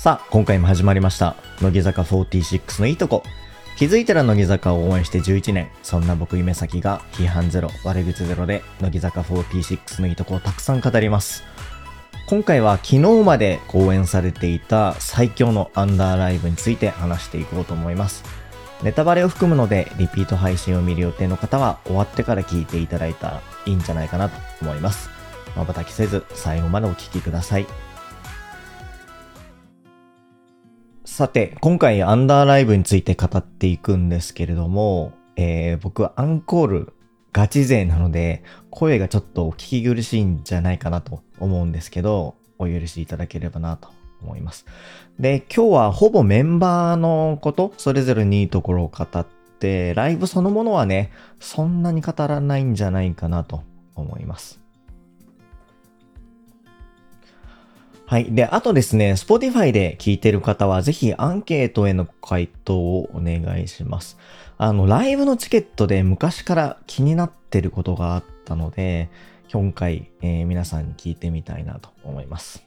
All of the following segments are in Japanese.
さあ、今回も始まりました。乃木坂46のいいとこ。気づいたら乃木坂を応援して11年。そんな僕夢咲が批判ゼロ、悪口ゼロで乃木坂46のいいとこをたくさん語ります。今回は昨日まで公演されていた最強のアンダーライブについて話していこうと思います。ネタバレを含むので、リピート配信を見る予定の方は終わってから聞いていただいたらいいんじゃないかなと思います。瞬きせず最後までお聞きください。さて、今回アンダーライブについて語っていくんですけれども、えー、僕はアンコールガチ勢なので、声がちょっと聞き苦しいんじゃないかなと思うんですけど、お許しいただければなと思います。で、今日はほぼメンバーのこと、それぞれにいいところを語って、ライブそのものはね、そんなに語らないんじゃないかなと思います。はい。で、あとですね、Spotify で聞いてる方は、ぜひアンケートへの回答をお願いします。あの、ライブのチケットで昔から気になってることがあったので、今回、えー皆さんに聞いてみたいなと思います。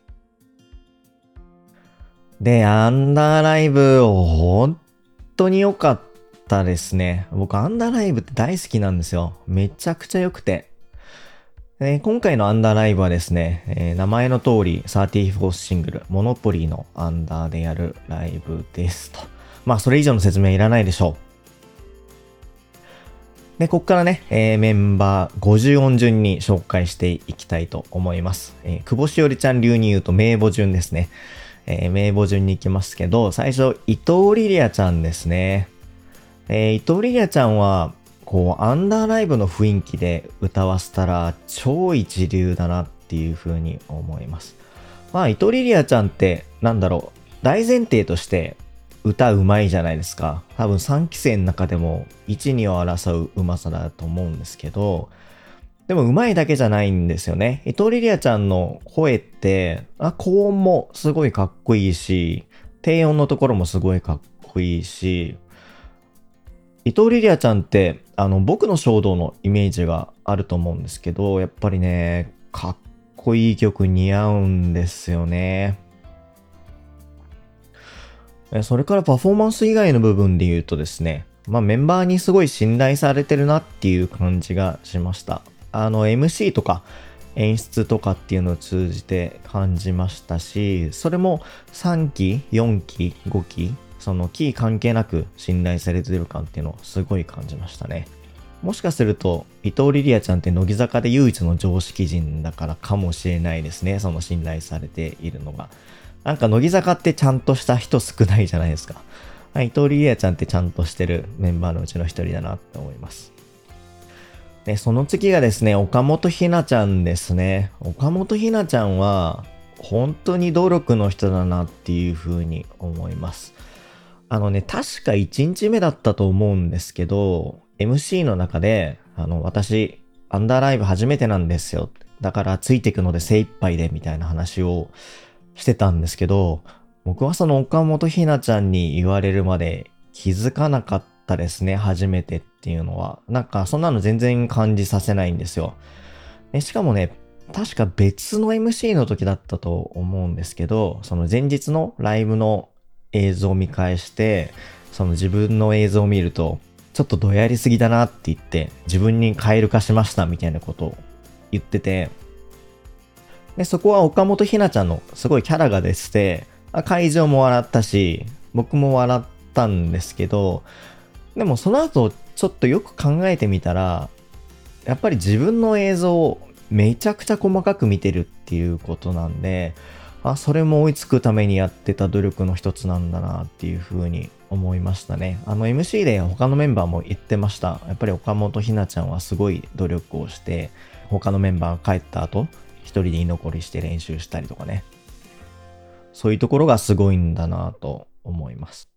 で、アンダーライブ、本当に良かったですね。僕、アンダーライブって大好きなんですよ。めちゃくちゃ良くて。で今回のアンダーライブはですね、えー名前の通り、34シングル、モノポリーのアンダーでやるライブですと。まあ、それ以上の説明いらないでしょう。で、ここからね、えーメンバー50音順に紹介していきたいと思います。えー久保しおりちゃん流に言うと名簿順ですね。えー名簿順に行きますけど、最初、伊藤リリアちゃんですね。えー伊藤リリアちゃんは、こう、アンダーライブの雰囲気で歌わせたら超一流だなっていう風に思います。まあ、伊藤リリアちゃんって、なんだろう、大前提として歌うまいじゃないですか。多分3期生の中でも1、2を争ううまさだと思うんですけど、でもうまいだけじゃないんですよね。伊藤リリアちゃんの声って、あ、高音もすごいかっこいいし、低音のところもすごいかっこいいし、伊藤リリアちゃんって、あの、僕の衝動のイメージがあると思うんですけど、やっぱりね、かっこいい曲似合うんですよね。それからパフォーマンス以外の部分で言うとですね、まあメンバーにすごい信頼されてるなっていう感じがしました。あの MC とか演出とかっていうのを通じて感じましたし、それも3期、4期、5期、そのキー関係なく信頼されてる感っていうのをすごい感じましたね。もしかすると伊藤リリアちゃんって乃木坂で唯一の常識人だからかもしれないですね。その信頼されているのが。なんか乃木坂ってちゃんとした人少ないじゃないですか。伊藤リリアちゃんってちゃんとしてるメンバーのうちの一人だなって思います。で、その次がですね、岡本ひなちゃんですね。岡本ひなちゃんは、本当に努力の人だなっていう風に思います。あのね、確か1日目だったと思うんですけど、MC の中で、あの、私、アンダーライブ初めてなんですよ。だからついてくので精一杯でみたいな話をしてたんですけど、僕はその岡本ひなちゃんに言われるまで気づかなかったですね、初めてっていうのは。なんかそんなの全然感じさせないんですよ。でしかもね、確か別の MC の時だったと思うんですけど、その前日のライブの映像を見返して、その自分の映像を見ると、ちょっとどやりすぎだなって言って、自分にカエル化しましたみたいなことを言ってて、で、そこは岡本ひなちゃんのすごいキャラがでして、会場も笑ったし、僕も笑ったんですけど、でもその後ちょっとよく考えてみたら、やっぱり自分の映像をめちゃくちゃ細かく見てるっていうことなんで、あ、それも追いつくためにやってた努力の一つなんだなっていうふうに思いましたね。あの MC で他のメンバーも言ってました。やっぱり岡本ひなちゃんはすごい努力をして、他のメンバーが帰った後、一人で居残りして練習したりとかね。そういうところがすごいんだなと思います。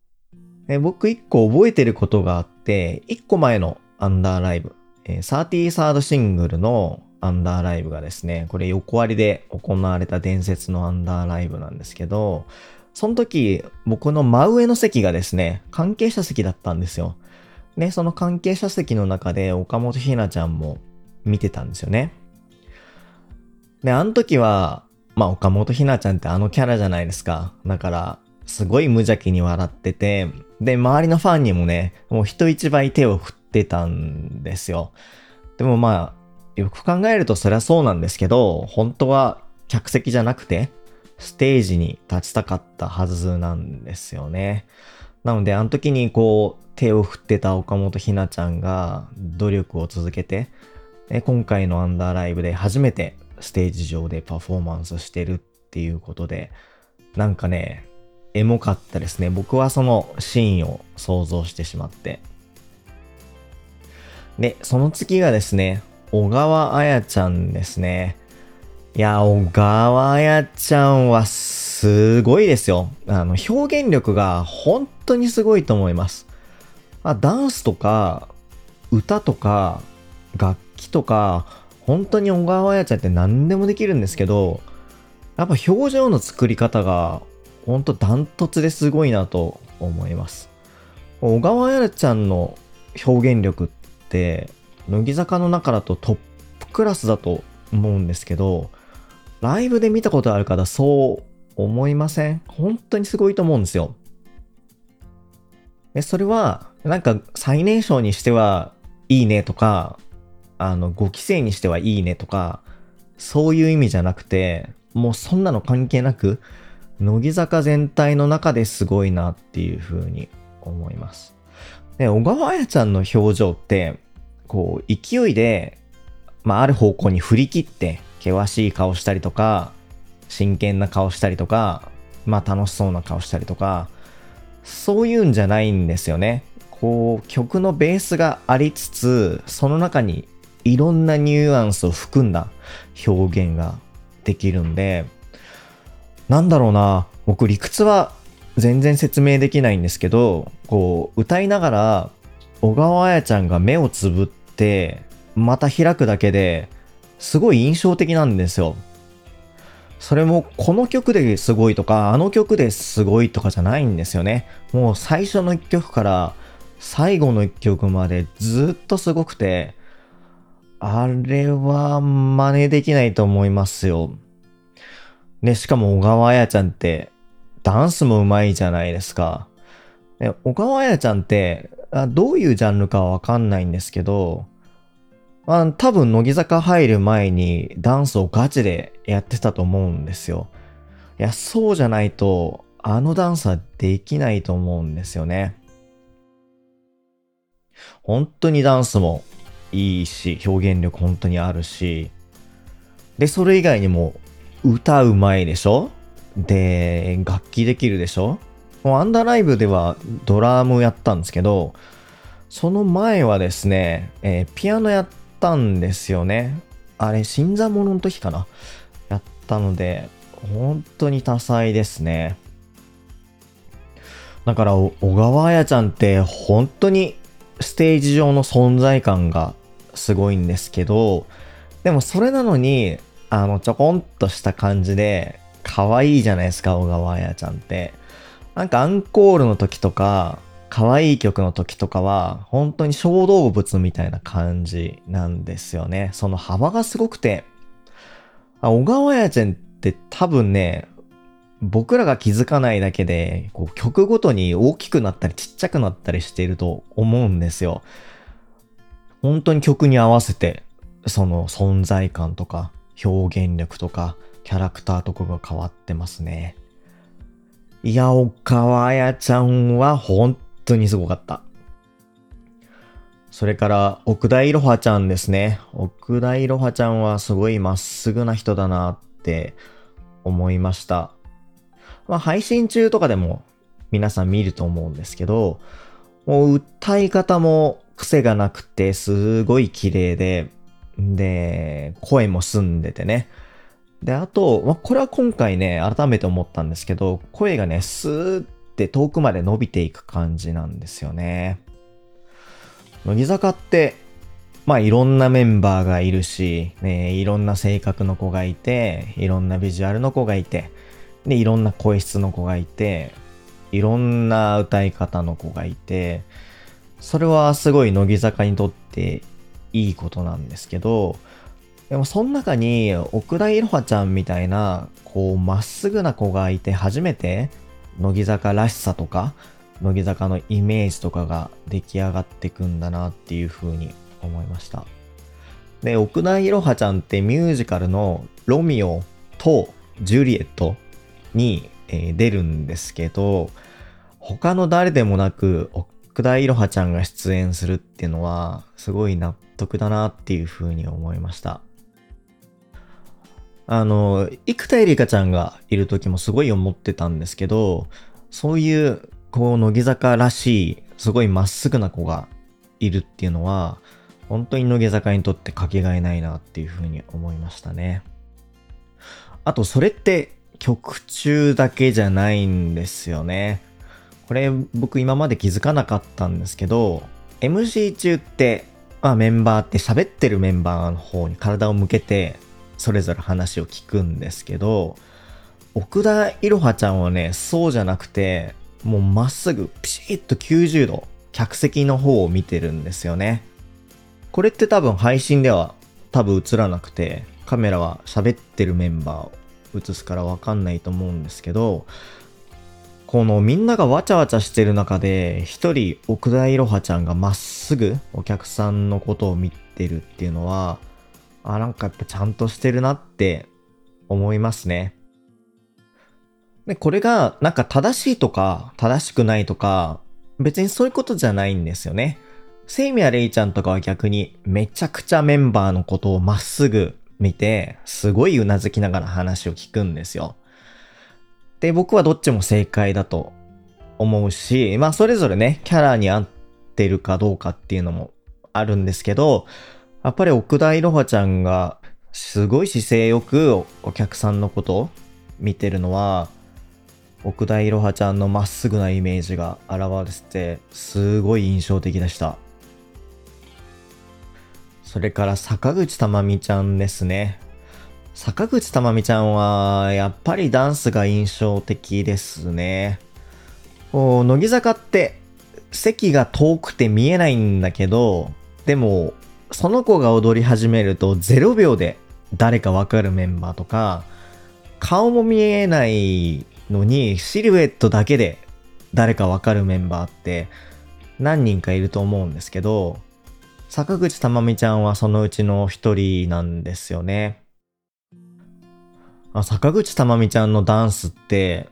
で僕一個覚えてることがあって、一個前のアンダーライブ、えー、33シングルのアンダーライブがですね、これ横割りで行われた伝説のアンダーライブなんですけど、その時僕の真上の席がですね、関係者席だったんですよ。で、その関係者席の中で岡本ひなちゃんも見てたんですよね。で、あの時は、まあ岡本ひなちゃんってあのキャラじゃないですか。だから、すごい無邪気に笑ってて、で、周りのファンにもね、もう人一倍手を振ってたんですよ。でもまあ、よく考えるとそりゃそうなんですけど、本当は客席じゃなくて、ステージに立ちたかったはずなんですよね。なので、あの時にこう、手を振ってた岡本ひなちゃんが努力を続けて、今回のアンダーライブで初めてステージ上でパフォーマンスしてるっていうことで、なんかね、エモかったですね。僕はそのシーンを想像してしまって。で、その次がですね、小川彩ちゃんですね。いや、小川彩ちゃんはすごいですよ。あの、表現力が本当にすごいと思います。まあ、ダンスとか、歌とか、楽器とか、本当に小川彩ちゃんって何でもできるんですけど、やっぱ表情の作り方がほんとダントツですごいなと思います。小川彩ちゃんの表現力って、乃木坂の中だとトップクラスだと思うんですけど、ライブで見たことある方そう思いません？本当にすごいと思うんですよ。で、それは、なんか最年少にしてはいいねとか、あの、5期生にしてはいいねとか、そういう意味じゃなくて、もうそんなの関係なく、乃木坂全体の中ですごいなっていう風に思います。で、小川彩ちゃんの表情って、こう、勢いで、まあ、ある方向に振り切って、険しい顔したりとか、真剣な顔したりとか、まあ、楽しそうな顔したりとか、そういうんじゃないんですよね。こう、曲のベースがありつつ、その中にいろんなニュアンスを含んだ表現ができるんで、なんだろうな、僕理屈は全然説明できないんですけど、こう、歌いながら、小川彩ちゃんが目をつぶって、また開くだけで、すごい印象的なんですよ。それもこの曲ですごいとか、あの曲ですごいとかじゃないんですよね。もう最初の一曲から最後の一曲までずっとすごくて、あれは真似できないと思いますよ。で、しかも小川彩ちゃんってダンスも上手いじゃないですか。で小川彩ちゃんってどういうジャンルかわかんないんですけど、まあ、多分乃木坂入る前にダンスをガチでやってたと思うんですよ。いや、そうじゃないと、あのダンスはできないと思うんですよね。本当にダンスもいいし、表現力本当にあるし、で、それ以外にも歌うまいでしょ？で、楽器できるでしょ？もうアンダーライブではドラムやったんですけど、その前はですね、えー、ピアノやったんですよね。あれ、新参者の時かな？やったので、本当に多彩ですね。だから、小川彩ちゃんって本当にステージ上の存在感がすごいんですけど、でもそれなのに、あの、ちょこんとした感じで、可愛いじゃないですか、小川彩ちゃんって。なんかアンコールの時とか、可愛い曲の時とかは、本当に小動物みたいな感じなんですよね。その幅がすごくて。あ小川彩ちゃんって多分ね、僕らが気づかないだけで、こう曲ごとに大きくなったりちっちゃくなったりしていると思うんですよ。本当に曲に合わせて、その存在感とか表現力とかキャラクターとかが変わってますね。いや、岡川彩ちゃんは本当にすごかった。それから、奥田いろはちゃんですね。奥田いろはちゃんはすごいまっすぐな人だなって思いました。まあ、配信中とかでも皆さん見ると思うんですけど、もう歌い方も癖がなくてすごい綺麗で、で、声も澄んでてね。で、あと、まあ、これは今回ね、改めて思ったんですけど、声がね、スーって遠くまで伸びていく感じなんですよね。乃木坂って、まあいろんなメンバーがいるし、ね、いろんな性格の子がいて、いろんなビジュアルの子がいて、で、いろんな声質の子がいて、いろんな歌い方の子がいて、それはすごい乃木坂にとっていいことなんですけど、でもその中に奥田いろはちゃんみたいな、こう、まっすぐな子がいて初めて乃木坂らしさとか、乃木坂のイメージとかが出来上がってくんだなっていう風に思いました。で、奥田いろはちゃんってミュージカルのロミオとジュリエットに、え、出るんですけど、他の誰でもなく奥田いろはちゃんが出演するっていうのはすごい納得だなっていう風に思いました。あの、生田絵梨花ちゃんがいる時もすごい思ってたんですけど、そういう、こう、乃木坂らしい、すごいまっすぐな子がいるっていうのは、本当に乃木坂にとってかけがえないなっていうふうに思いましたね。あと、それって曲中だけじゃないんですよね。これ僕今まで気づかなかったんですけど、MC 中って、まあメンバーって喋ってるメンバーの方に体を向けてそれぞれ話を聞くんですけど、奥田いろはちゃんはね、そうじゃなくて、もうまっすぐピシッと90度、客席の方を見てるんですよね。これって多分配信では多分映らなくて、カメラは喋ってるメンバーを映すからわかんないと思うんですけど、このみんながわちゃわちゃしてる中で、一人奥田いろはちゃんがまっすぐお客さんのことを見てるっていうのは、あ、なんかやっぱちゃんとしてるなって思いますね。で、これがなんか正しいとか正しくないとか、別にそういうことじゃないんですよね。セイミヤレイちゃんとかは逆にめちゃくちゃメンバーのことをまっすぐ見て、すごいうなずきながら話を聞くんですよ。で、僕はどっちも正解だと思うし、まあそれぞれね、キャラに合ってるかどうかっていうのもあるんですけど、やっぱり奥田いろはちゃんがすごい姿勢よくお客さんのこと見てるのは、奥田いろはちゃんのまっすぐなイメージが現れてて、すごい印象的でした。それから坂口珠美ちゃんですね。坂口珠美ちゃんは、やっぱりダンスが印象的ですね。こう、乃木坂って、席が遠くて見えないんだけど、でも、その子が踊り始めると0秒で誰かわかるメンバーとか、顔も見えないのにシルエットだけで誰かわかるメンバーって何人かいると思うんですけど、坂口珠美ちゃんはそのうちの一人なんですよね。あ坂口珠美ちゃんのダンスって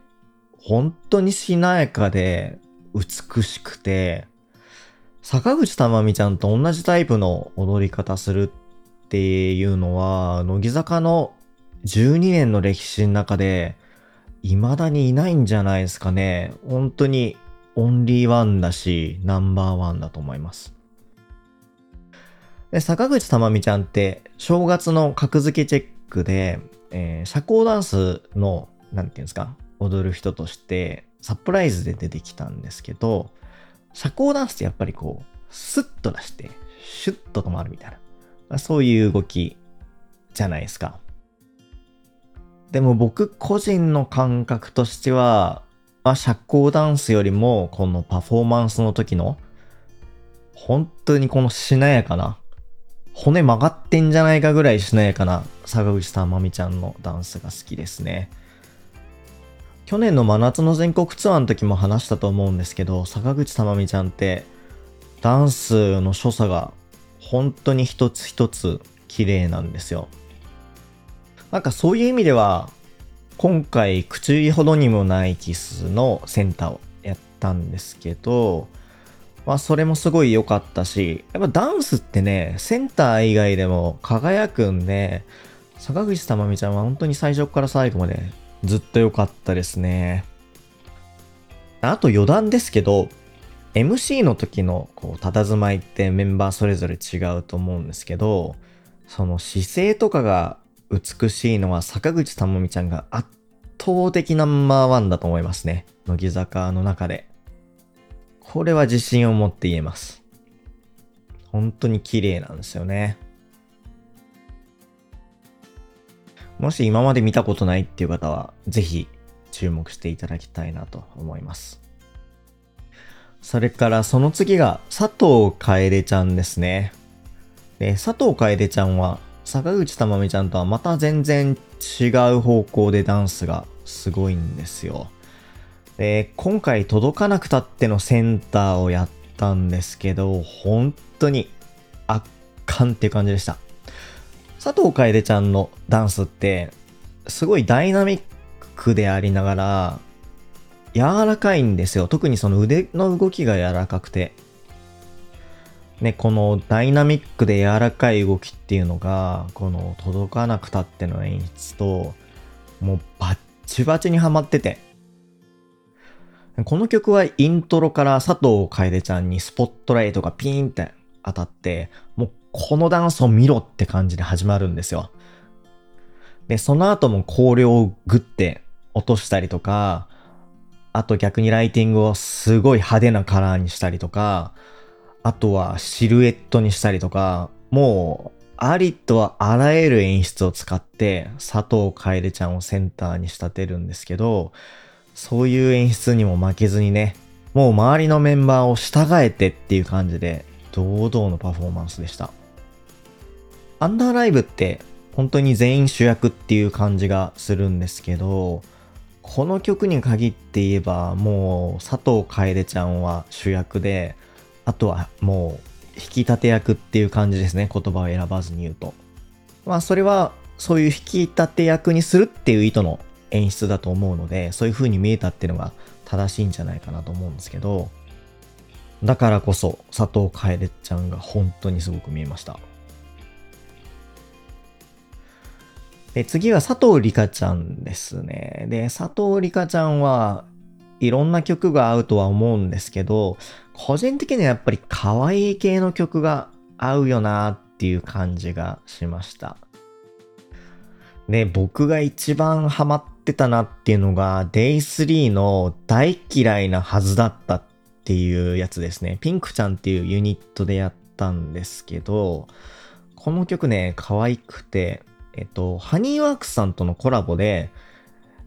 本当にしなやかで美しくて、坂口珠美ちゃんと同じタイプの踊り方するっていうのは、乃木坂の12年の歴史の中で、未だにいないんじゃないですかね。本当にオンリーワンだし、ナンバーワンだと思います。坂口珠美ちゃんって、正月の格付けチェックで、えー、社交ダンスの、なんていうんですか、踊る人として、サプライズで出てきたんですけど、社交ダンスってやっぱりこう、スッと出して、シュッと止まるみたいな。そういう動きじゃないですか。でも僕個人の感覚としては、まあ、社交ダンスよりも、このパフォーマンスの時の、本当にこのしなやかな、骨曲がってんじゃないかぐらいしなやかな坂口さんまみちゃんのダンスが好きですね。去年の真夏の全国ツアーの時も話したと思うんですけど、坂口珠美ちゃんって、ダンスの所作が本当に一つ一つ綺麗なんですよ。なんかそういう意味では、今回、口ほどにもないキスのセンターをやったんですけど、まあそれもすごい良かったし、やっぱダンスってね、センター以外でも輝くんで、坂口珠美ちゃんは本当に最初から最後までずっと良かったですね。あと余談ですけど、MC の時のこう佇まいってメンバーそれぞれ違うと思うんですけど、その姿勢とかが美しいのは坂口珠美ちゃんが圧倒的ナンバーワンだと思いますね。乃木坂の中で。これは自信を持って言えます。本当に綺麗なんですよね。もし今まで見たことないっていう方は、ぜひ注目していただきたいなと思います。それからその次が佐藤楓ちゃんですね。で、佐藤楓ちゃんは坂口珠美ちゃんとはまた全然違う方向でダンスがすごいんですよ。で、今回届かなくたってのセンターをやったんですけど、本当に圧巻っていう感じでした。佐藤楓ちゃんのダンスって、すごいダイナミックでありながら、柔らかいんですよ。特にその腕の動きが柔らかくて。ね、このダイナミックで柔らかい動きっていうのが、この届かなくたっての演出と、もうバッチバチにハマってて。この曲はイントロから佐藤楓ちゃんにスポットライトがピーンって当たって、もうこのダンスを見ろって感じで始まるんですよ。で、その後も香料をグッて落としたりとか、あと逆にライティングをすごい派手なカラーにしたりとか、あとはシルエットにしたりとか、もうありとはあらゆる演出を使って佐藤楓ちゃんをセンターに仕立てるんですけど、そういう演出にも負けずにね、もう周りのメンバーを従えてっていう感じで、堂々のパフォーマンスでした。アンダーライブって本当に全員主役っていう感じがするんですけど、この曲に限って言えばもう佐藤楓ちゃんは主役で、あとはもう引き立て役っていう感じですね。言葉を選ばずに言うと。まあそれはそういう引き立て役にするっていう意図の演出だと思うので、そういう風に見えたっていうのが正しいんじゃないかなと思うんですけど、だからこそ佐藤楓ちゃんが本当にすごく見えました。で次は佐藤里香ちゃんですね。で、佐藤里香ちゃんはいろんな曲が合うとは思うんですけど、個人的にはやっぱり可愛い系の曲が合うよなっていう感じがしました。で、僕が一番ハマってたなっていうのが Day3 の大嫌いなはずだったっていうやつですね。ピンクちゃんっていうユニットでやったんですけど、この曲ね、可愛くて、えっと、ハニーワークスさんとのコラボで、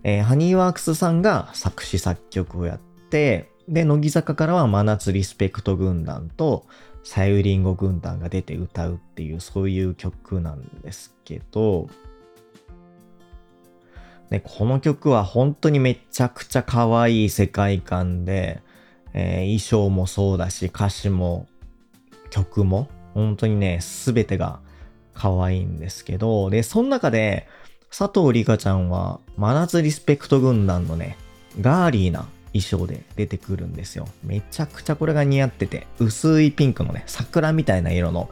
えー、ハニーワークスさんが作詞作曲をやって、で、乃木坂からは真夏リスペクト軍団と、さゆりんご軍団が出て歌うっていう、そういう曲なんですけど、ね、この曲は本当にめちゃくちゃ可愛い世界観で、えー、衣装もそうだし、歌詞も曲も、本当にね、すべてが可愛いんですけど、で、その中で、佐藤里香ちゃんは、真夏リスペクト軍団のね、ガーリーな衣装で出てくるんですよ。めちゃくちゃこれが似合ってて、薄いピンクのね、桜みたいな色の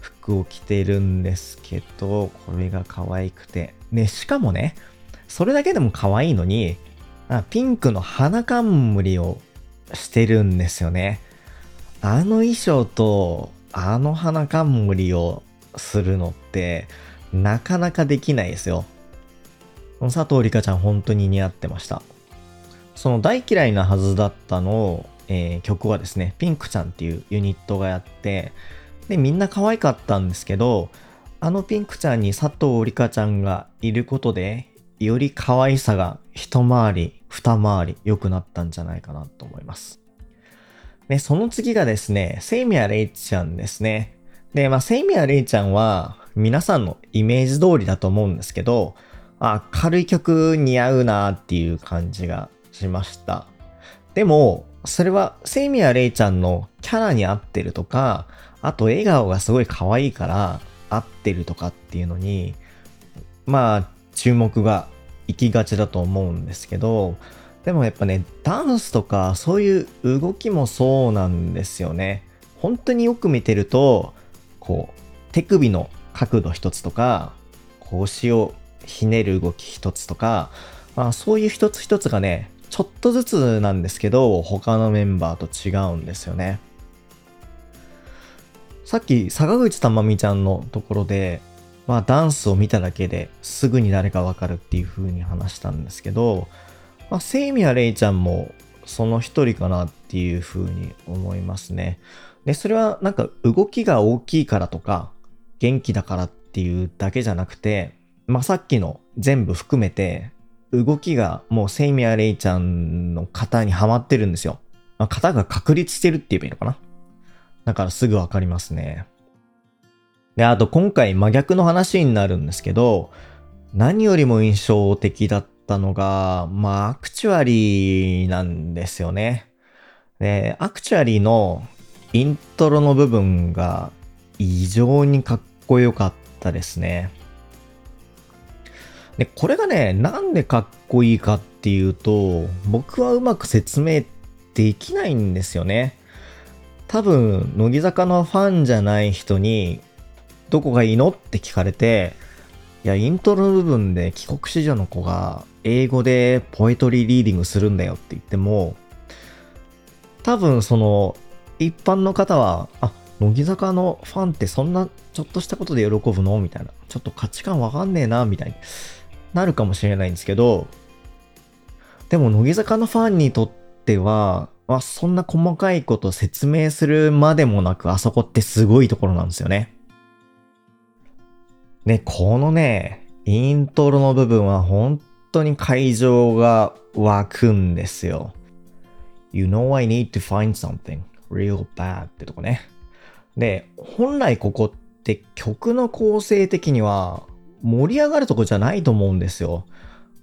服を着てるんですけど、これが可愛くて。ね、しかもね、それだけでも可愛いのに、あピンクの花冠をしてるんですよね。あの衣装と、あの花冠をするのって、なかなかできないですよ。佐藤里香ちゃん本当に似合ってました。その大嫌いなはずだったのえー、曲はですね、ピンクちゃんっていうユニットがやって、で、みんな可愛かったんですけど、あのピンクちゃんに佐藤里香ちゃんがいることで、より可愛さが一回り、二回り良くなったんじゃないかなと思います。で、その次がですね、セイミアレイちゃんですね。で、まあ、セイミアレイちゃんは、皆さんのイメージ通りだと思うんですけど、あ、軽い曲似合うなっていう感じがしました。でも、それは、セイミアレイちゃんのキャラに合ってるとか、あと笑顔がすごい可愛いから合ってるとかっていうのに、まあ、注目が行きがちだと思うんですけど、でもやっぱね、ダンスとかそういう動きもそうなんですよね。本当によく見てると、こう、手首の角度一つとか、腰をひねる動き一つとか、まあそういう一つ一つがね、ちょっとずつなんですけど、他のメンバーと違うんですよね。さっき坂口珠美ちゃんのところで、まあダンスを見ただけですぐに誰かわかるっていう風に話したんですけど、まあセイミアレイちゃんもその一人かなっていう風に思いますね。で、それはなんか動きが大きいからとか、元気だからっていうだけじゃなくて、まあさっきの全部含めて、動きがもうセイミアレイちゃんの型にはまってるんですよ。まあ、型が確立してるって言えばいいのかな。だからすぐわかりますね。で、あと今回真逆の話になるんですけど、何よりも印象的だったのが、まあ、アクチュアリーなんですよね。で、アクチュアリーのイントロの部分が異常にかっこよかったですね。で、これがね、なんでかっこいいかっていうと、僕はうまく説明できないんですよね。多分、乃木坂のファンじゃない人に、どこがいいのって聞かれて、いや、イントロの部分で帰国子女の子が英語でポエトリーリーディングするんだよって言っても、多分その一般の方は、あ、乃木坂のファンってそんなちょっとしたことで喜ぶの？みたいな。ちょっと価値観わかんねえな、みたいになるかもしれないんですけど、でも乃木坂のファンにとっては、まあ、そんな細かいこと説明するまでもなく、あそこってすごいところなんですよね。で、このね、イントロの部分は本当に会場が湧くんですよ。You know I need to find something real bad ってとこね。で、本来ここって曲の構成的には盛り上がるとこじゃないと思うんですよ。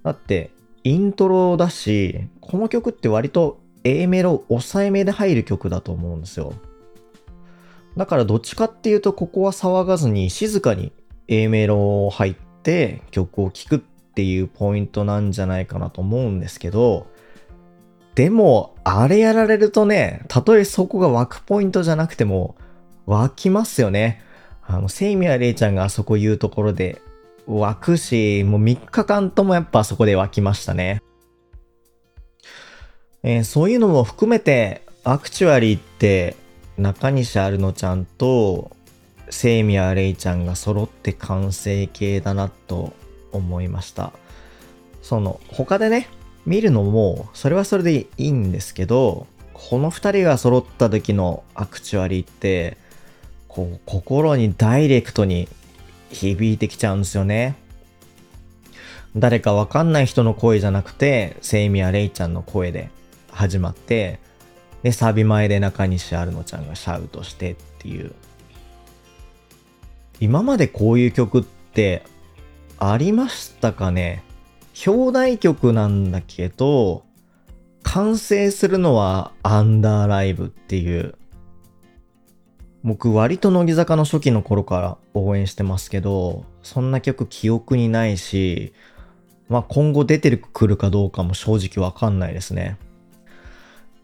だって、イントロだし、この曲って割と A メロ抑えめで入る曲だと思うんですよ。だからどっちかっていうとここは騒がずに静かに A メロを入って曲を聴くっていうポイントなんじゃないかなと思うんですけど、でも、あれやられるとね、たとえそこが湧くポイントじゃなくても、湧きますよね。あの、セイミアレイちゃんがあそこ言うところで湧くし、もう3日間ともやっぱあそこで湧きましたね。えー、そういうのも含めて、アクチュアリーって中西アルノちゃんとセイミアレイちゃんが揃って完成形だなと思いました。その他でね、見るのもそれはそれでいいんですけど、この2人が揃った時のアクチュアリーって、こう心にダイレクトに響いてきちゃうんですよね。誰かわかんない人の声じゃなくて、セイミアレイちゃんの声で始まって、で、サビ前で中西アルノちゃんがシャウトしてっていう。今までこういう曲ってありましたかね？表題曲なんだけど、完成するのはアンダーライブっていう僕割と乃木坂の初期の頃から応援してますけど、そんな曲記憶にないし、まあ今後出てくるかどうかも正直わかんないですね。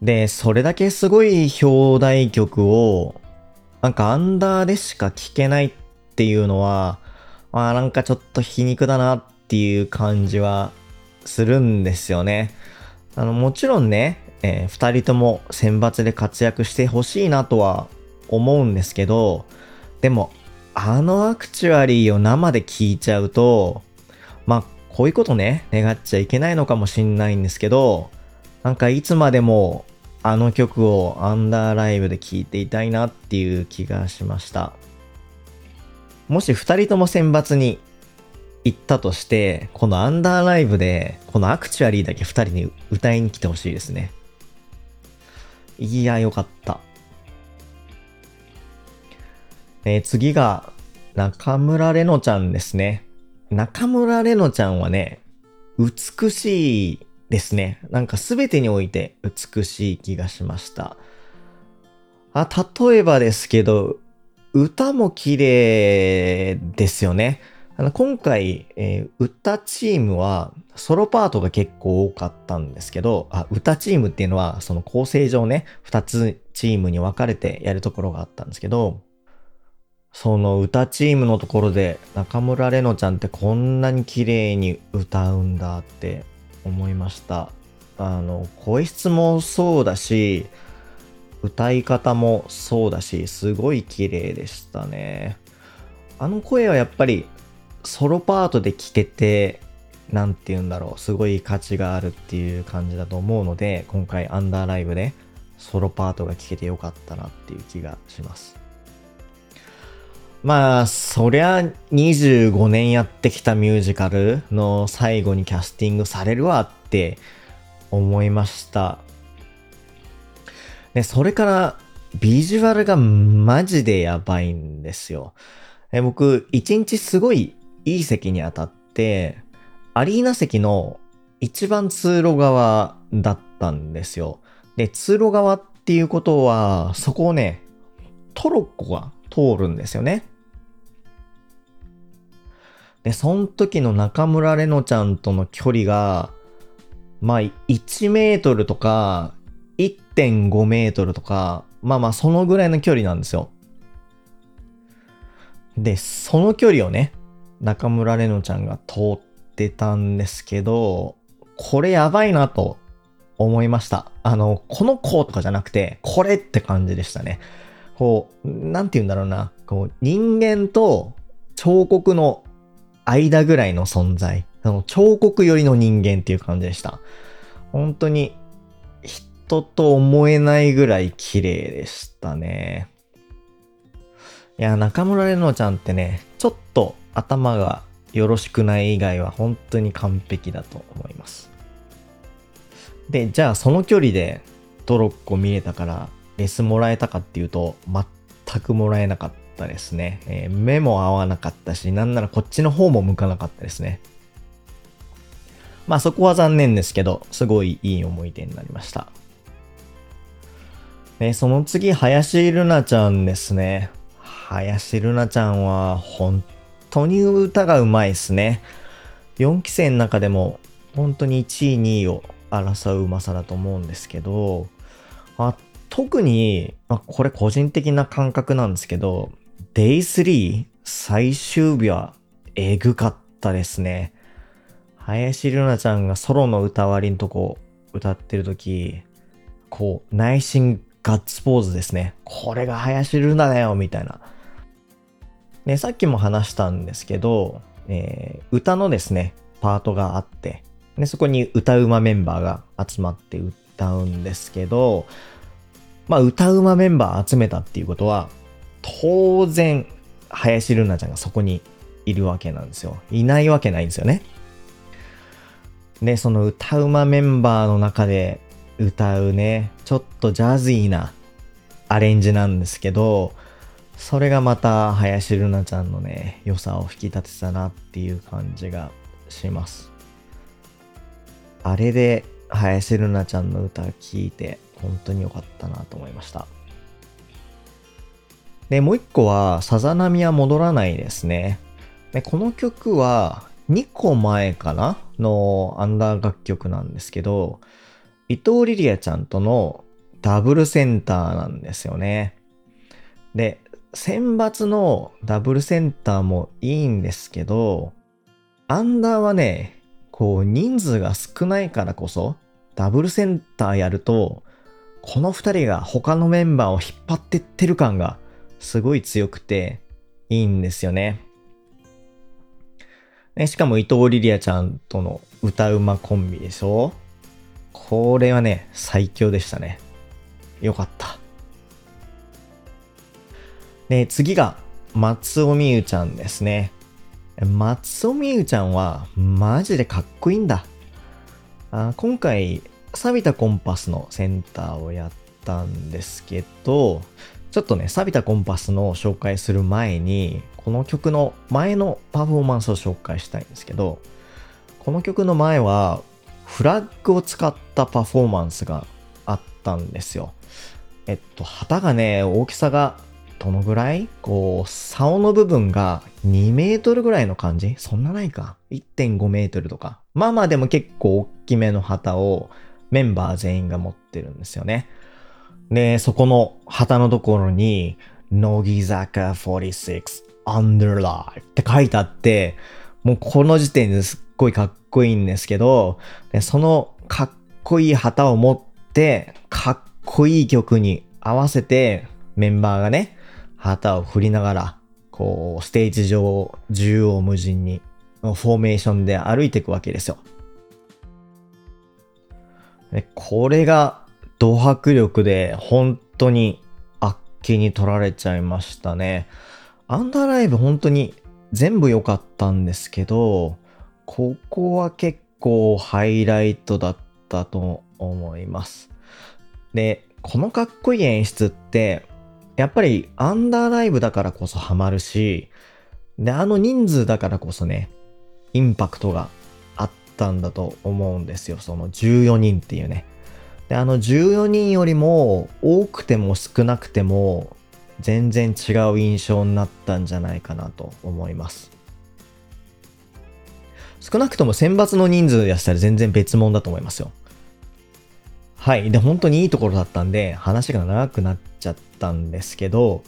で、それだけすごい表題曲を、なんかアンダーでしか聴けないっていうのは、まあなんかちょっと皮肉だなっていう感じはするんですよね。あの、もちろんね、えー、二人とも選抜で活躍してほしいなとは思うんですけど、でも、あのアクチュアリーを生で聞いちゃうと、まあ、こういうことね、願っちゃいけないのかもしんないんですけど、なんかいつまでもあの曲をアンダーライブで聴いていたいなっていう気がしました。もし二人とも選抜に行ったとして、このアンダーライブで、このアクチュアリーだけ二人に歌いに来てほしいですね。いや、よかった。えー、次が、中村れのちゃんですね。中村れのちゃんはね、美しいですね。なんかすべてにおいて美しい気がしました。あ、例えばですけど、歌も綺麗ですよね。あの今回、えー、歌チームはソロパートが結構多かったんですけど、あ、歌チームっていうのはその構成上ね、二つチームに分かれてやるところがあったんですけど、その歌チームのところで中村れのちゃんってこんなに綺麗に歌うんだって思いました。あの、声質もそうだし、歌い方もそうだし、すごい綺麗でしたね。あの声はやっぱりソロパートで聴けて、なんて言うんだろう、すごい価値があるっていう感じだと思うので、今回アンダーライブでソロパートが聴けてよかったなっていう気がします。まあ、そりゃ25年やってきたミュージカルの最後にキャスティングされるわって思いました。で、それからビジュアルがマジでやばいんですよ。え僕、一日すごいいい席に当たって、アリーナ席の一番通路側だったんですよ。で、通路側っていうことは、そこをね、トロッコが通るんですよね。で、その時の中村れのちゃんとの距離が、まあ、1メートルとか、1.5メートルとか、まあまあ、そのぐらいの距離なんですよ。で、その距離をね、中村れのちゃんが通ってたんですけど、これやばいなと思いました。あの、この子とかじゃなくて、これって感じでしたね。こう、なんて言うんだろうな。こう、人間と彫刻の間ぐらいの存在。その彫刻寄りの人間っていう感じでした。本当に人と思えないぐらい綺麗でしたね。いや、中村れのちゃんってね、ちょっと頭がよろしくない以外は本当に完璧だと思います。で、じゃあその距離でトロッコ見れたからレスもらえたかっていうと全くもらえなかったですね。えー、目も合わなかったし、なんならこっちの方も向かなかったですね。まあそこは残念ですけど、すごいいい思い出になりました。で、その次、林瑠奈ちゃんですね。林瑠奈ちゃんは本当に歌がうまいですね。4期生の中でも本当に1位、2位を争ううまさだと思うんですけど、あ特に、あ、これ個人的な感覚なんですけど、Day3 最終日はえぐかったですね。林瑠奈ちゃんがソロの歌割りのとこ歌ってるとき、こう、内心ガッツポーズですね。これが林瑠奈だよみたいな。ね、さっきも話したんですけど、えー、歌のですね、パートがあって、で、そこに歌うまメンバーが集まって歌うんですけど、まあ、歌うまメンバー集めたっていうことは、当然、林瑠奈ちゃんがそこにいるわけなんですよ。いないわけないんですよね。で、その歌うまメンバーの中で歌うね、ちょっとジャズィーなアレンジなんですけど、それがまた林瑠奈ちゃんのね、良さを引き立てたなっていう感じがします。あれで林瑠奈ちゃんの歌聴いて本当に良かったなと思いました。で、もう一個は、さざ波は戻らないですね。で、この曲は2個前かなのアンダー楽曲なんですけど、伊藤リリアちゃんとのダブルセンターなんですよね。で、選抜のダブルセンターもいいんですけど、アンダーはね、こう人数が少ないからこそ、ダブルセンターやると、この二人が他のメンバーを引っ張ってってる感がすごい強くていいんですよね。ねしかも伊藤リリアちゃんとの歌うまコンビでしょ？これはね、最強でしたね。よかった。で、次が、松尾美優ちゃんですね。松尾美優ちゃんは、マジでかっこいいんだ。あ今回、錆びたコンパスのセンターをやったんですけど、ちょっとね、錆びたコンパスの紹介する前に、この曲の前のパフォーマンスを紹介したいんですけど、この曲の前は、フラッグを使ったパフォーマンスがあったんですよ。えっと、旗がね、大きさがどのぐらいこう、竿の部分が2メートルぐらいの感じ？そんなないか ?1.5 メートルとか。まあまあでも結構大きめの旗をメンバー全員が持ってるんですよね。で、そこの旗のところに、乃木坂46 Underline って書いてあって、もうこの時点ですっごいかっこいいんですけど、でそのかっこいい旗を持って、かっこいい曲に合わせてメンバーがね、旗を振りながら、こう、ステージ上、縦横無尽に、フォーメーションで歩いていくわけですよ。でこれが、ド迫力で、本当に、あっけに取られちゃいましたね。アンダーライブ本当に全部良かったんですけど、ここは結構ハイライトだったと思います。で、このかっこいい演出って、やっぱりアンダーライブだからこそハマるし、で、あの人数だからこそね、インパクトがあったんだと思うんですよ。その14人っていうね。で、あの14人よりも多くても少なくても全然違う印象になったんじゃないかなと思います。少なくとも選抜の人数やしたら全然別物だと思いますよ。はい。で、本当にいいところだったんで、話が長くなっちゃってたんですけど、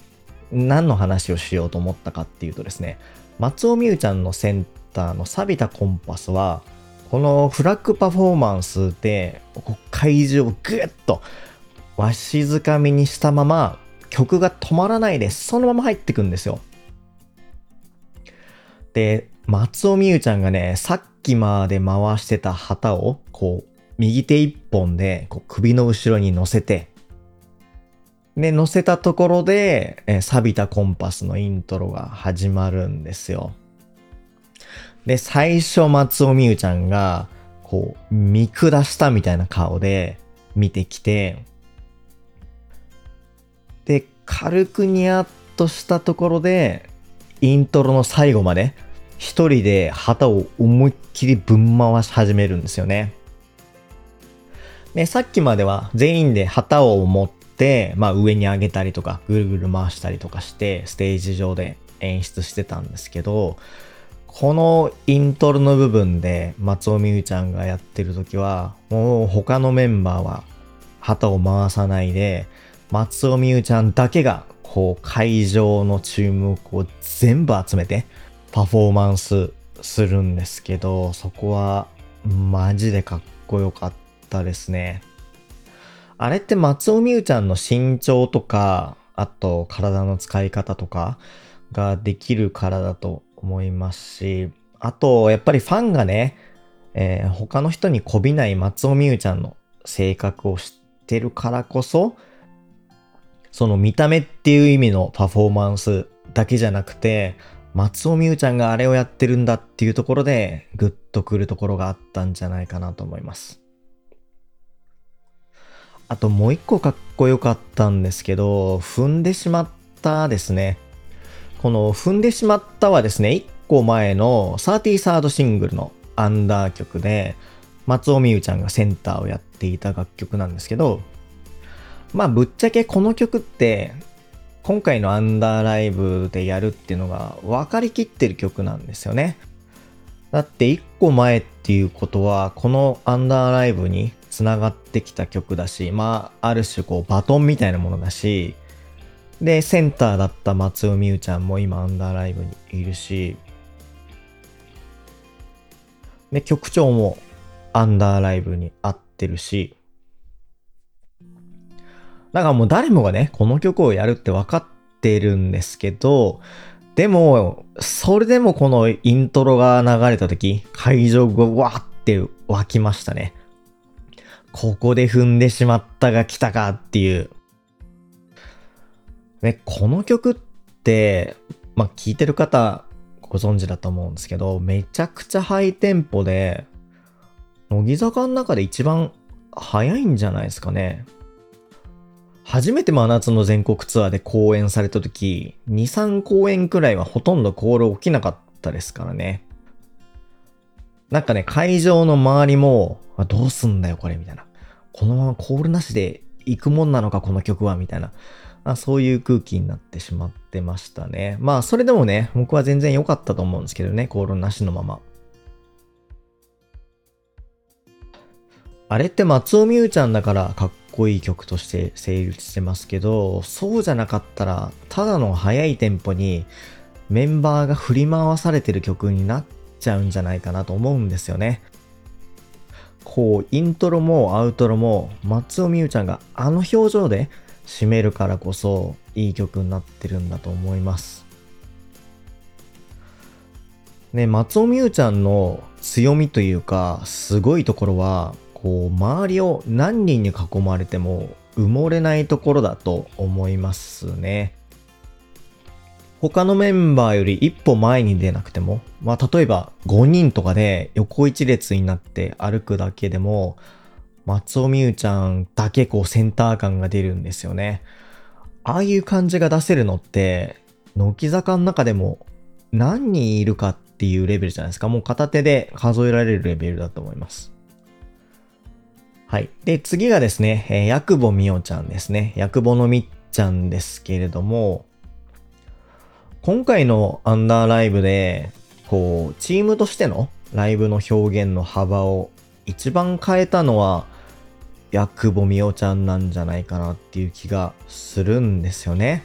何の話をしようと思ったかっていうとですね、松尾美優ちゃんのセンターの錆びたコンパスは、このフラッグパフォーマンスで、会場をぐっとわしづかみにしたまま、曲が止まらないで、そのまま入ってくんですよ。で、松尾美優ちゃんがね、さっきまで回してた旗を、こう、右手一本で、こう首の後ろに乗せて、で、乗せたところで、えー、錆びたコンパスのイントロが始まるんですよ。で、最初松尾美優ちゃんが、こう、見下したみたいな顔で見てきて、で、軽くニヤッとしたところで、イントロの最後まで、一人で旗を思いっきりぶん回し始めるんですよね。で、さっきまでは全員で旗を持って、まあ上に上げたりとか、ぐるぐる回したりとかして、ステージ上で演出してたんですけど、このイントロの部分で松尾美優ちゃんがやってる時は、もう他のメンバーは旗を回さないで、松尾美優ちゃんだけが、こう会場の注目を全部集めてパフォーマンスするんですけど、そこはマジでかっこよかったですね。あれって松尾美優ちゃんの身長とか、あと体の使い方とかができるからだと思いますし、あと、やっぱりファンがね、えー、他の人にこびない松尾美優ちゃんの性格を知ってるからこそ、その見た目っていう意味のパフォーマンスだけじゃなくて、松尾美優ちゃんがあれをやってるんだっていうところで、グッとくるところがあったんじゃないかなと思います。あともう一個かっこよかったんですけど、踏んでしまったですね。この踏んでしまったはですね、一個前の 33rd シングルのアンダー曲で、松尾美優ちゃんがセンターをやっていた楽曲なんですけど、まあぶっちゃけこの曲って、今回のアンダーライブでやるっていうのが分かりきってる曲なんですよね。だって一個前っていうことは、このアンダーライブにつながってきた曲だし、まあ、ある種こうバトンみたいなものだし、で、センターだった松尾美優ちゃんも今アンダーライブにいるし、で、曲調もアンダーライブに合ってるし、だからもう誰もがね、この曲をやるって分かってるんですけど、でも、それでもこのイントロが流れた時、会場がわーって湧きましたね。ここで踏んでしまったが来たかっていう。ね、この曲って、まあ、聴いてる方ご存知だと思うんですけど、めちゃくちゃハイテンポで、乃木坂の中で一番早いんじゃないですかね。初めて真夏の全国ツアーで公演された時、2、3公演くらいはほとんどコール起きなかったですからね。なんかね、会場の周りも、どうすんだよこれみたいな。このままコールなしで行くもんなのかこの曲はみたいな。あそういう空気になってしまってましたね。まあそれでもね、僕は全然良かったと思うんですけどね、コールなしのまま。あれって松尾美優ちゃんだからかっこいい曲として成立してますけど、そうじゃなかったら、ただの速いテンポにメンバーが振り回されてる曲になっちゃうんじゃないかなと思うんですよね。こう、イントロもアウトロも松尾美優ちゃんがあの表情で締めるからこそいい曲になってるんだと思います。ね、松尾美優ちゃんの強みというか、すごいところは、こう、周りを何人に囲まれても埋もれないところだと思いますね。他のメンバーより一歩前に出なくても、まあ例えば5人とかで横一列になって歩くだけでも、松尾美優ちゃんだけこうセンター感が出るんですよね。ああいう感じが出せるのって、乃木坂の中でも何人いるかっていうレベルじゃないですか。もう片手で数えられるレベルだと思います。はい。で、次がですね、えー、ヤクボみおちゃんですね。ヤクボのみっちゃんですけれども、今回のアンダーライブで、こう、チームとしてのライブの表現の幅を一番変えたのは、ヤクボみおちゃんなんじゃないかなっていう気がするんですよね。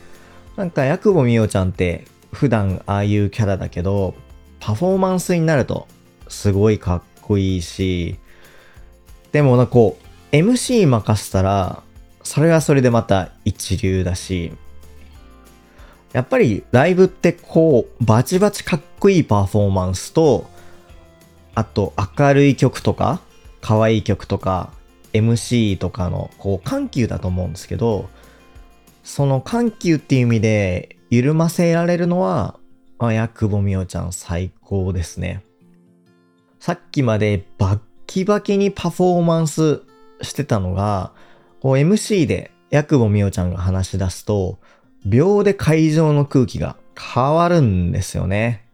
なんか、ヤクボみおちゃんって普段ああいうキャラだけど、パフォーマンスになるとすごいかっこいいし、でもな、こう、MC 任せたら、それはそれでまた一流だし、やっぱりライブってこう、バチバチかっこいいパフォーマンスと、あと明るい曲とか、可愛い曲とか、MC とかのこう緩急だと思うんですけど、その緩急っていう意味で緩ませられるのは、あやくぼみおちゃん最高ですね。さっきまでバッキバキにパフォーマンスしてたのが、こう MC でヤクボみおちゃんが話し出すと、秒で会場の空気が変わるんですよね。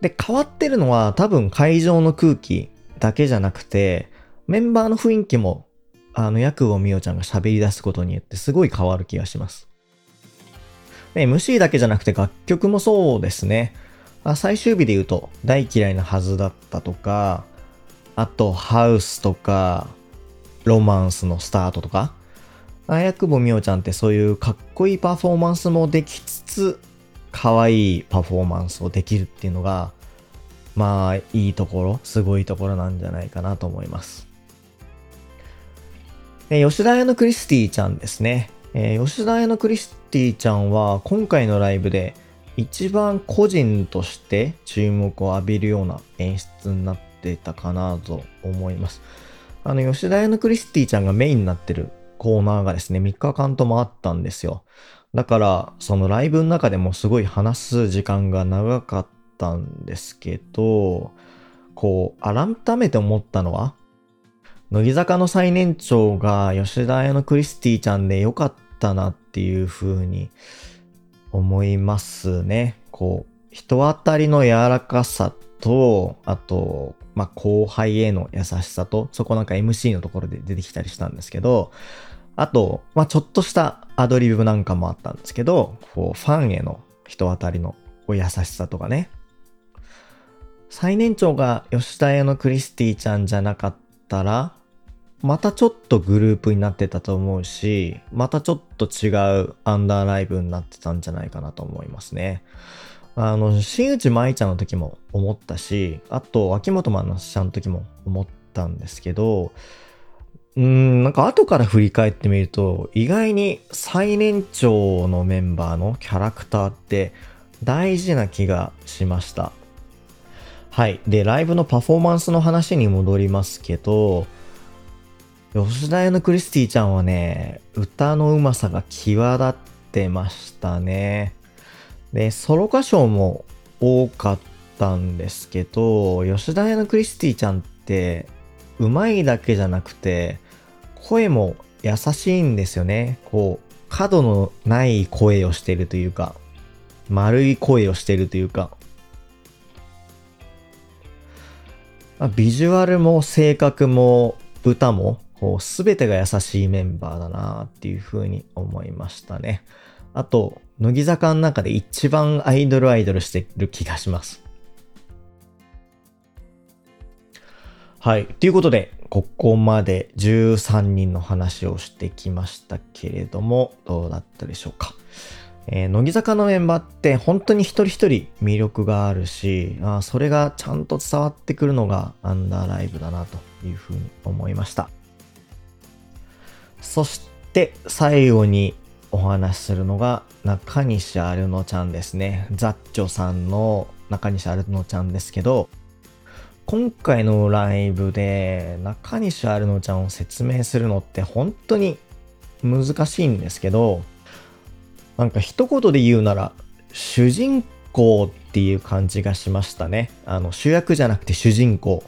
で、変わってるのは多分会場の空気だけじゃなくて、メンバーの雰囲気も、あの、ヤクボみおちゃんが喋り出すことによってすごい変わる気がします。MC だけじゃなくて楽曲もそうですね。あ最終日で言うと、大嫌いなはずだったとか、あと、ハウスとか、ロマンスのスタートとか、綾久保美桜ちゃんってそういうかっこいいパフォーマンスもできつつ、可愛いパフォーマンスをできるっていうのが、まあ、いいところ、すごいところなんじゃないかなと思います。え吉田屋のクリスティちゃんですね。えー、吉田屋のクリスティちゃんは今回のライブで一番個人として注目を浴びるような演出になってたかなと思います。あの、吉田屋のクリスティちゃんがメインになってるコーナーがですね、3日間ともあったんですよ。だから、そのライブの中でもすごい話す時間が長かったんですけど、こう、改めて思ったのは、乃木坂の最年長が吉田屋のクリスティちゃんでよかったなっていう風に思いますね。こう、人当たりの柔らかさと、あと、まあ、後輩への優しさと、そこなんか MC のところで出てきたりしたんですけど、あと、まあ、ちょっとしたアドリブなんかもあったんですけど、こう、ファンへの人当たりの優しさとかね。最年長が吉田屋のクリスティちゃんじゃなかったら、またちょっとグループになってたと思うし、またちょっと違うアンダーライブになってたんじゃないかなと思いますね。あの、新内舞ちゃんの時も思ったし、あと、秋元真夏ちゃんの時も思ったんですけど、うん、なんか後から振り返ってみると、意外に最年長のメンバーのキャラクターって大事な気がしました。はい。で、ライブのパフォーマンスの話に戻りますけど、吉田屋のクリスティちゃんはね、歌のうまさが際立ってましたね。で、ソロ歌唱も多かったんですけど、吉田屋のクリスティちゃんって、うまいだけじゃなくて、声も優しいんですよね。こう、角のない声をしてるというか、丸い声をしてるというか、まあ、ビジュアルも性格も歌もこう、すべてが優しいメンバーだなっていうふうに思いましたね。あと、乃木坂の中で一番アイドルアイドルしてる気がします。はい。ということで、ここまで13人の話をしてきましたけれども、どうだったでしょうか。えー、乃木坂のメンバーって本当に一人一人魅力があるしあ、それがちゃんと伝わってくるのがアンダーライブだなというふうに思いました。そして最後にお話しするのが中西アルノちゃんですね。ザッチョさんの中西アルノちゃんですけど、今回のライブで中西アルノちゃんを説明するのって本当に難しいんですけど、なんか一言で言うなら主人公っていう感じがしましたね。あの主役じゃなくて主人公。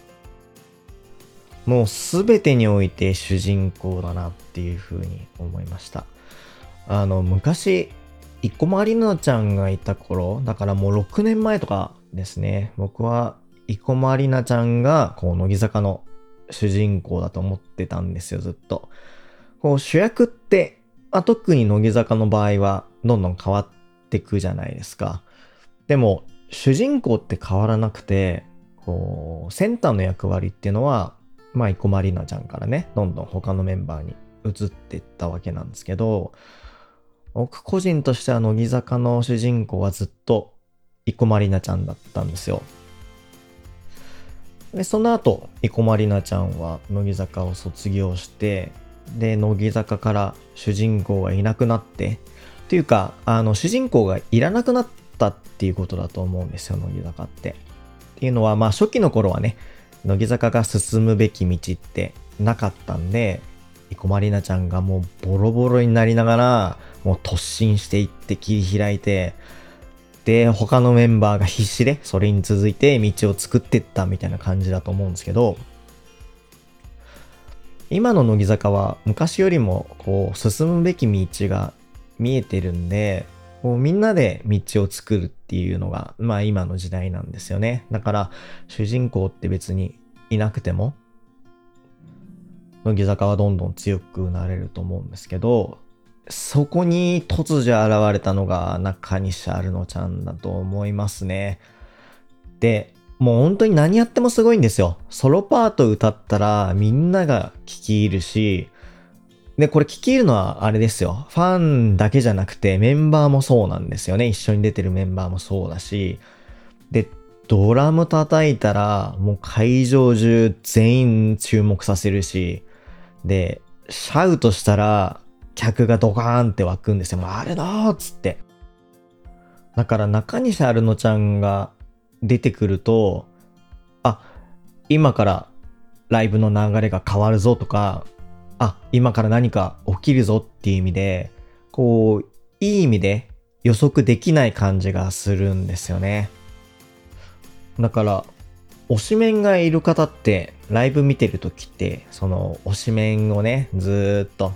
もう全てにおいて主人公だなっていう風に思いました。あの、昔、生駒里奈ちゃんがいた頃、だからもう6年前とかですね。僕は、生駒里奈ちゃんが、こう、乃木坂の主人公だと思ってたんですよ、ずっと。こう、主役って、まあ、特に乃木坂の場合は、どんどん変わってくじゃないですか。でも、主人公って変わらなくて、こう、センターの役割っていうのは、まあ、生駒里奈ちゃんからね、どんどん他のメンバーに移っていったわけなんですけど、僕個人としては乃木坂の主人公はずっと生駒里奈ちゃんだったんですよ。で、その後、生駒里奈ちゃんは乃木坂を卒業して、で、乃木坂から主人公がいなくなって、というか、あの、主人公がいらなくなったっていうことだと思うんですよ、乃木坂って。っていうのは、まあ初期の頃はね、乃木坂が進むべき道ってなかったんで、生駒里奈ちゃんがもうボロボロになりながら、もう突進していって切り開いて、で、他のメンバーが必死でそれに続いて道を作ってったみたいな感じだと思うんですけど、今の乃木坂は昔よりもこう進むべき道が見えてるんで、こうみんなで道を作るっていうのが、まあ今の時代なんですよね。だから主人公って別にいなくても、乃木坂はどんどん強くなれると思うんですけど、そこに突如現れたのが中西アルノちゃんだと思いますね。で、もう本当に何やってもすごいんですよ。ソロパート歌ったらみんなが聴き入るし、で、これ聞き入るのはあれですよ。ファンだけじゃなくてメンバーもそうなんですよね。一緒に出てるメンバーもそうだし。で、ドラム叩いたらもう会場中全員注目させるし、で、シャウトしたら客がドカーンって湧くんですよ。もうあれだっつって。だから中西アルノちゃんが出てくると、あ、今からライブの流れが変わるぞとか、あ、今から何か起きるぞっていう意味で、こう、いい意味で予測できない感じがするんですよね。だから、推しメンがいる方って、ライブ見てるときって、その推しメンをね、ずっと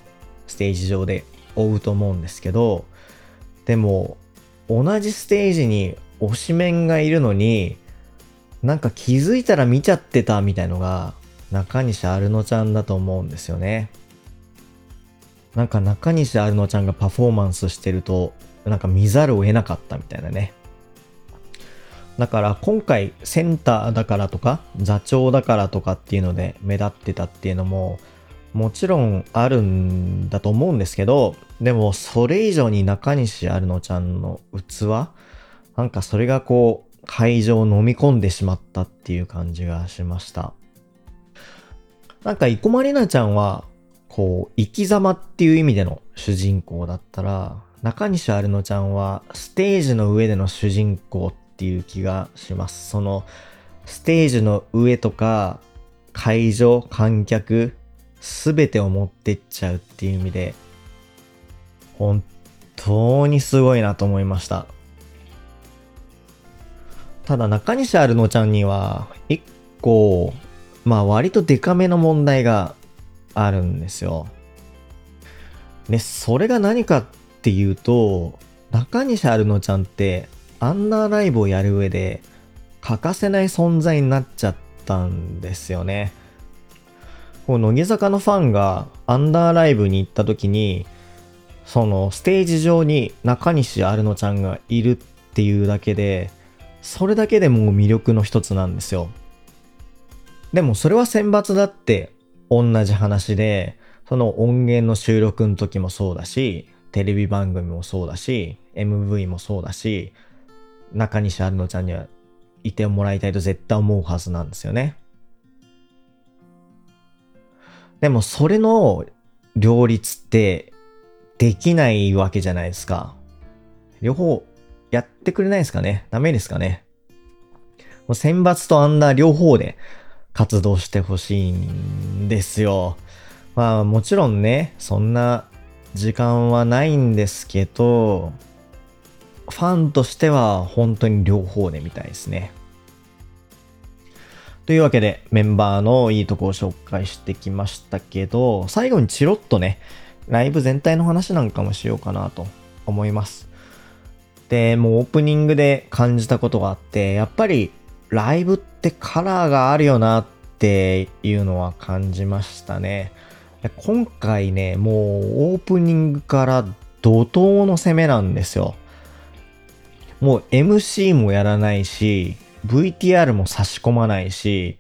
ステージ上で追うと思うんですけど、でも、同じステージに推しメンがいるのに、なんか気づいたら見ちゃってたみたいのが、中西アルノちゃんだと思うんですよね。なんか中西アルノちゃんがパフォーマンスしてると、なんか見ざるを得なかったみたいなね。だから今回センターだからとか座長だからとかっていうので目立ってたっていうのももちろんあるんだと思うんですけど、でもそれ以上に中西アルノちゃんの器なんかそれがこう会場を飲み込んでしまったっていう感じがしました。なんか生駒里奈ちゃんはこう生き様っていう意味での主人公だったら、中西アルノちゃんはステージの上での主人公っていう気がします。そのステージの上とか会場、観客、すべてを持ってっちゃうっていう意味で、本当にすごいなと思いました。ただ中西アルノちゃんには、一個、まあ割とデカめの問題があるんですよ。で、それが何かっていうと、中西アルノちゃんってアンダーライブをやる上で欠かせない存在になっちゃったんですよね。こう乃木坂のファンがアンダーライブに行った時に、そのステージ上に中西アルノちゃんがいるっていうだけで、それだけでもう魅力の一つなんですよ。でもそれは選抜だって同じ話で、その音源の収録の時もそうだし、テレビ番組もそうだし、MV もそうだし、中西アルノちゃんにはいてもらいたいと絶対思うはずなんですよね。でもそれの両立ってできないわけじゃないですか。両方やってくれないですかねダメですかねもう選抜とアンダー両方で活動してほしいんですよ。まあもちろんね、そんな時間はないんですけど、ファンとしては本当に両方で見たいですね。というわけでメンバーのいいとこを紹介してきましたけど、最後にチロッとね、ライブ全体の話なんかもしようかなと思います。で、もうオープニングで感じたことがあって、やっぱりライブってカラーがあるよなっていうのは感じましたね。今回ね、もうオープニングから怒涛の攻めなんですよ。もう MC もやらないし、VTR も差し込まないし、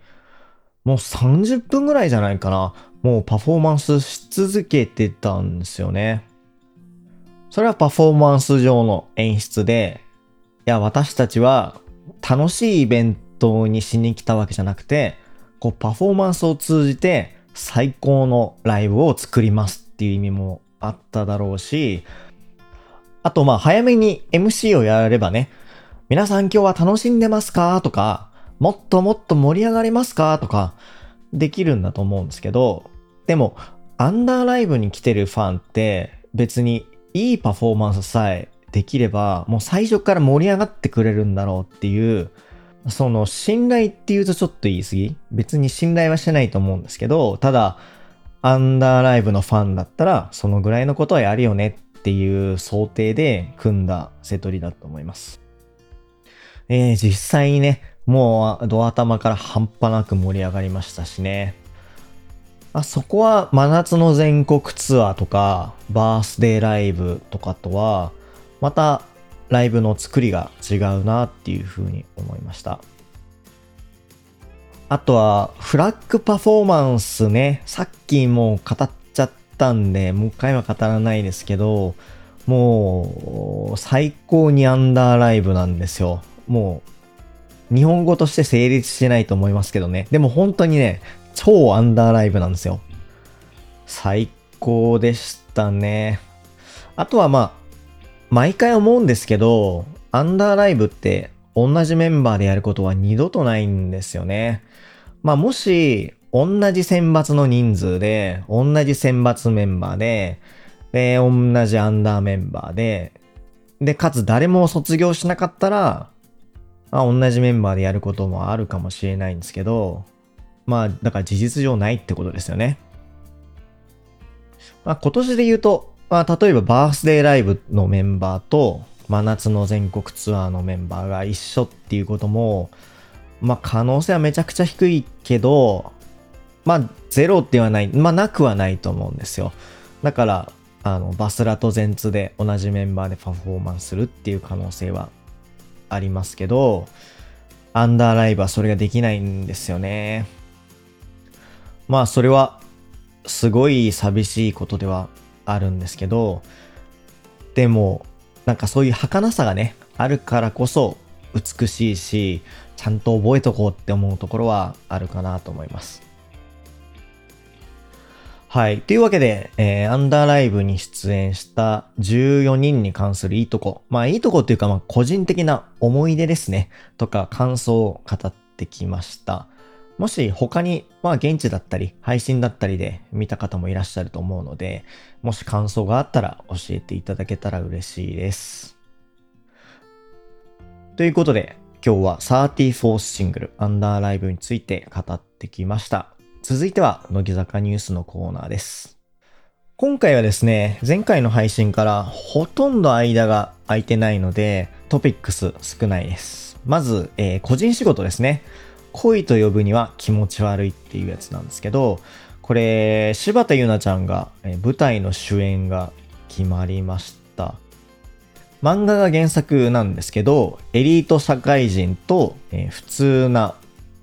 もう30分ぐらいじゃないかな。もうパフォーマンスし続けてたんですよね。それはパフォーマンス上の演出で、いや、私たちは楽しいイベントにしに来たわけじゃなくて、こうパフォーマンスを通じて最高のライブを作りますっていう意味もあっただろうし、あとまあ早めに MC をやればね、皆さん今日は楽しんでますか？とか、もっともっと盛り上がりますか？とか、できるんだと思うんですけど、でも、アンダーライブに来てるファンって別にいいパフォーマンスさえできれば、もう最初から盛り上がってくれるんだろうっていう、その信頼っていうとちょっと言い過ぎ？別に信頼はしてないと思うんですけど、ただ、アンダーライブのファンだったら、そのぐらいのことはやるよねっていう想定で組んだセトリだと思います。えー、実際にね、もうドア頭から半端なく盛り上がりましたしね。あそこは真夏の全国ツアーとか、バースデーライブとかとは、またライブの作りが違うなっていうふうに思いました。あとは、フラッグパフォーマンスね。さっきもう語っちゃったんで、もう一回は語らないですけど、もう、最高にアンダーライブなんですよ。もう、日本語として成立してないと思いますけどね。でも本当にね、超アンダーライブなんですよ。最高でしたね。あとはまあ、毎回思うんですけど、アンダーライブって同じメンバーでやることは二度とないんですよね。まあもし、同じ選抜の人数で、同じ選抜メンバーで、で、同じアンダーメンバーで、で、かつ誰も卒業しなかったら、まあ、同じメンバーでやることもあるかもしれないんですけど、まあ、だから事実上ないってことですよね。まあ、今年で言うと、まあ、例えばバースデーライブのメンバーと、真夏の全国ツアーのメンバーが一緒っていうことも、まあ可能性はめちゃくちゃ低いけど、まあゼロではない、まあなくはないと思うんですよ。だから、あの、バスラとゼンツで同じメンバーでパフォーマンスするっていう可能性はありますけど、アンダーライブはそれができないんですよね。まあそれはすごい寂しいことではあるんですけど、でも、なんかそういう儚さがね、あるからこそ美しいし、ちゃんと覚えとこうって思うところはあるかなと思います。はい。というわけで、えー、アンダーライブに出演した14人に関するいいとこ。まあ、いいとこっていうか、まあ、個人的な思い出ですね。とか、感想を語ってきました。もし他に、まあ、現地だったり、配信だったりで見た方もいらっしゃると思うので、もし感想があったら教えていただけたら嬉しいです。ということで、今日は34シングル、アンダーライブについて語ってきました。続いては、乃木坂ニュースのコーナーです。今回はですね、前回の配信からほとんど間が空いてないので、トピックス少ないです。まず、えー、個人仕事ですね。恋と呼ぶには気持ち悪いっていうやつなんですけど、これ、柴田ゆなちゃんが、え、舞台の主演が決まりました。漫画が原作なんですけど、エリート社会人と、えー、普通な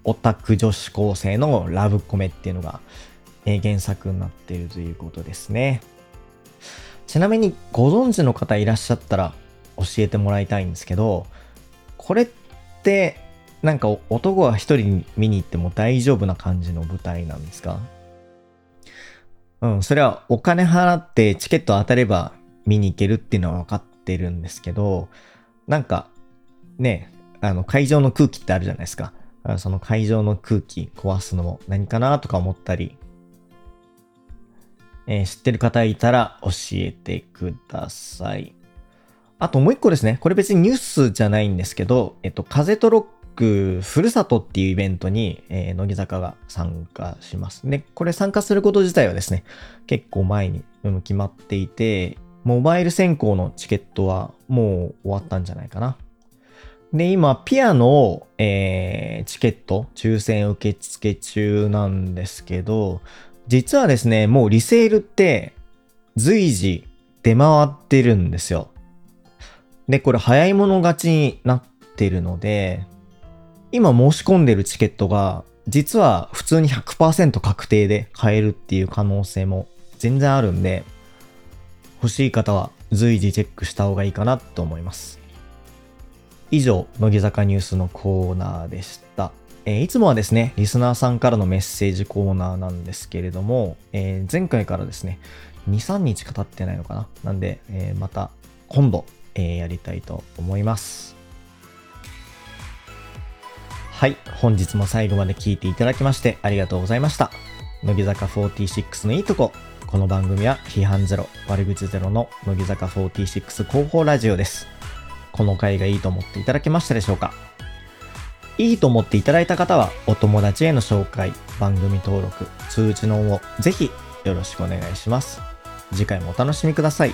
オタク女子高生のラブコメっていうのが、え、原作になっているということですね。ちなみにご存知の方いらっしゃったら教えてもらいたいんですけど、これってなんか男が一人見に行っても大丈夫な感じの舞台なんですか？うん、それはお金払ってチケット当たれば見に行けるっていうのは分かってるんですけど、なんかね、あの会場の空気ってあるじゃないですか。その会場の空気壊すのも何かなとか思ったり、えー、知ってる方いたら教えてください。あともう一個ですね。これ別にニュースじゃないんですけど、えっと、風とロックふるさとっていうイベントに、えー、乃木坂が参加します。で、これ参加すること自体はですね、結構前に決まっていて、モバイル選考のチケットはもう終わったんじゃないかな。で、今、ピアの、えー、チケット、抽選受付中なんですけど、実はですね、もうリセールって随時出回ってるんですよ。で、これ早い者勝ちになってるので、今申し込んでるチケットが実は普通に100%確定で買えるっていう可能性も全然あるんで、欲しい方は随時チェックした方がいいかなと思います。以上、乃木坂ニュースのコーナーでした。えー、いつもはですね、リスナーさんからのメッセージコーナーなんですけれども、えー、前回からですね、2、3日か経ってないのかな？なんで、えー、また今度、えやりたいと思います。はい、本日も最後まで聞いていただきましてありがとうございました。乃木坂46のいいとこ。この番組は批判ゼロ、悪口ゼロの乃木坂46広報ラジオです。この回がいいと思っていただけましたでしょうか？いいと思っていただいた方は、お友達への紹介、番組登録、通知の応募、ぜひよろしくお願いします。次回もお楽しみください。